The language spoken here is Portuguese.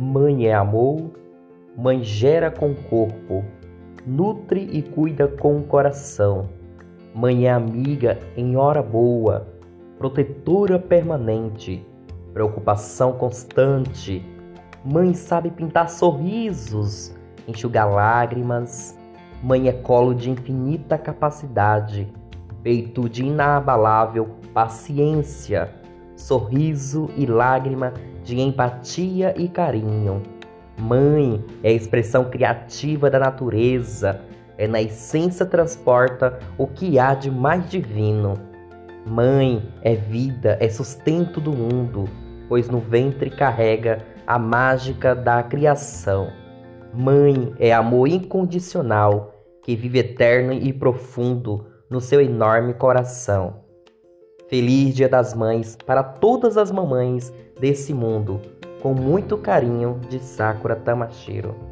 Mãe é amor, mãe gera com o corpo, nutre e cuida com o coração. Mãe é amiga em hora boa, protetora permanente, preocupação constante. Mãe sabe pintar sorrisos, enxugar lágrimas. Mãe é colo de infinita capacidade, peito de inabalável paciência, sorriso e lágrima de empatia e carinho. Mãe é a expressão criativa da natureza, é na essência transporta o que há de mais divino. Mãe é vida, é sustento do mundo, pois no ventre carrega a mágica da criação. Mãe é amor incondicional que vive eterno e profundo no seu enorme coração. Feliz Dia das Mães para todas as mamães desse mundo, com muito carinho de Sakura Tamashiro.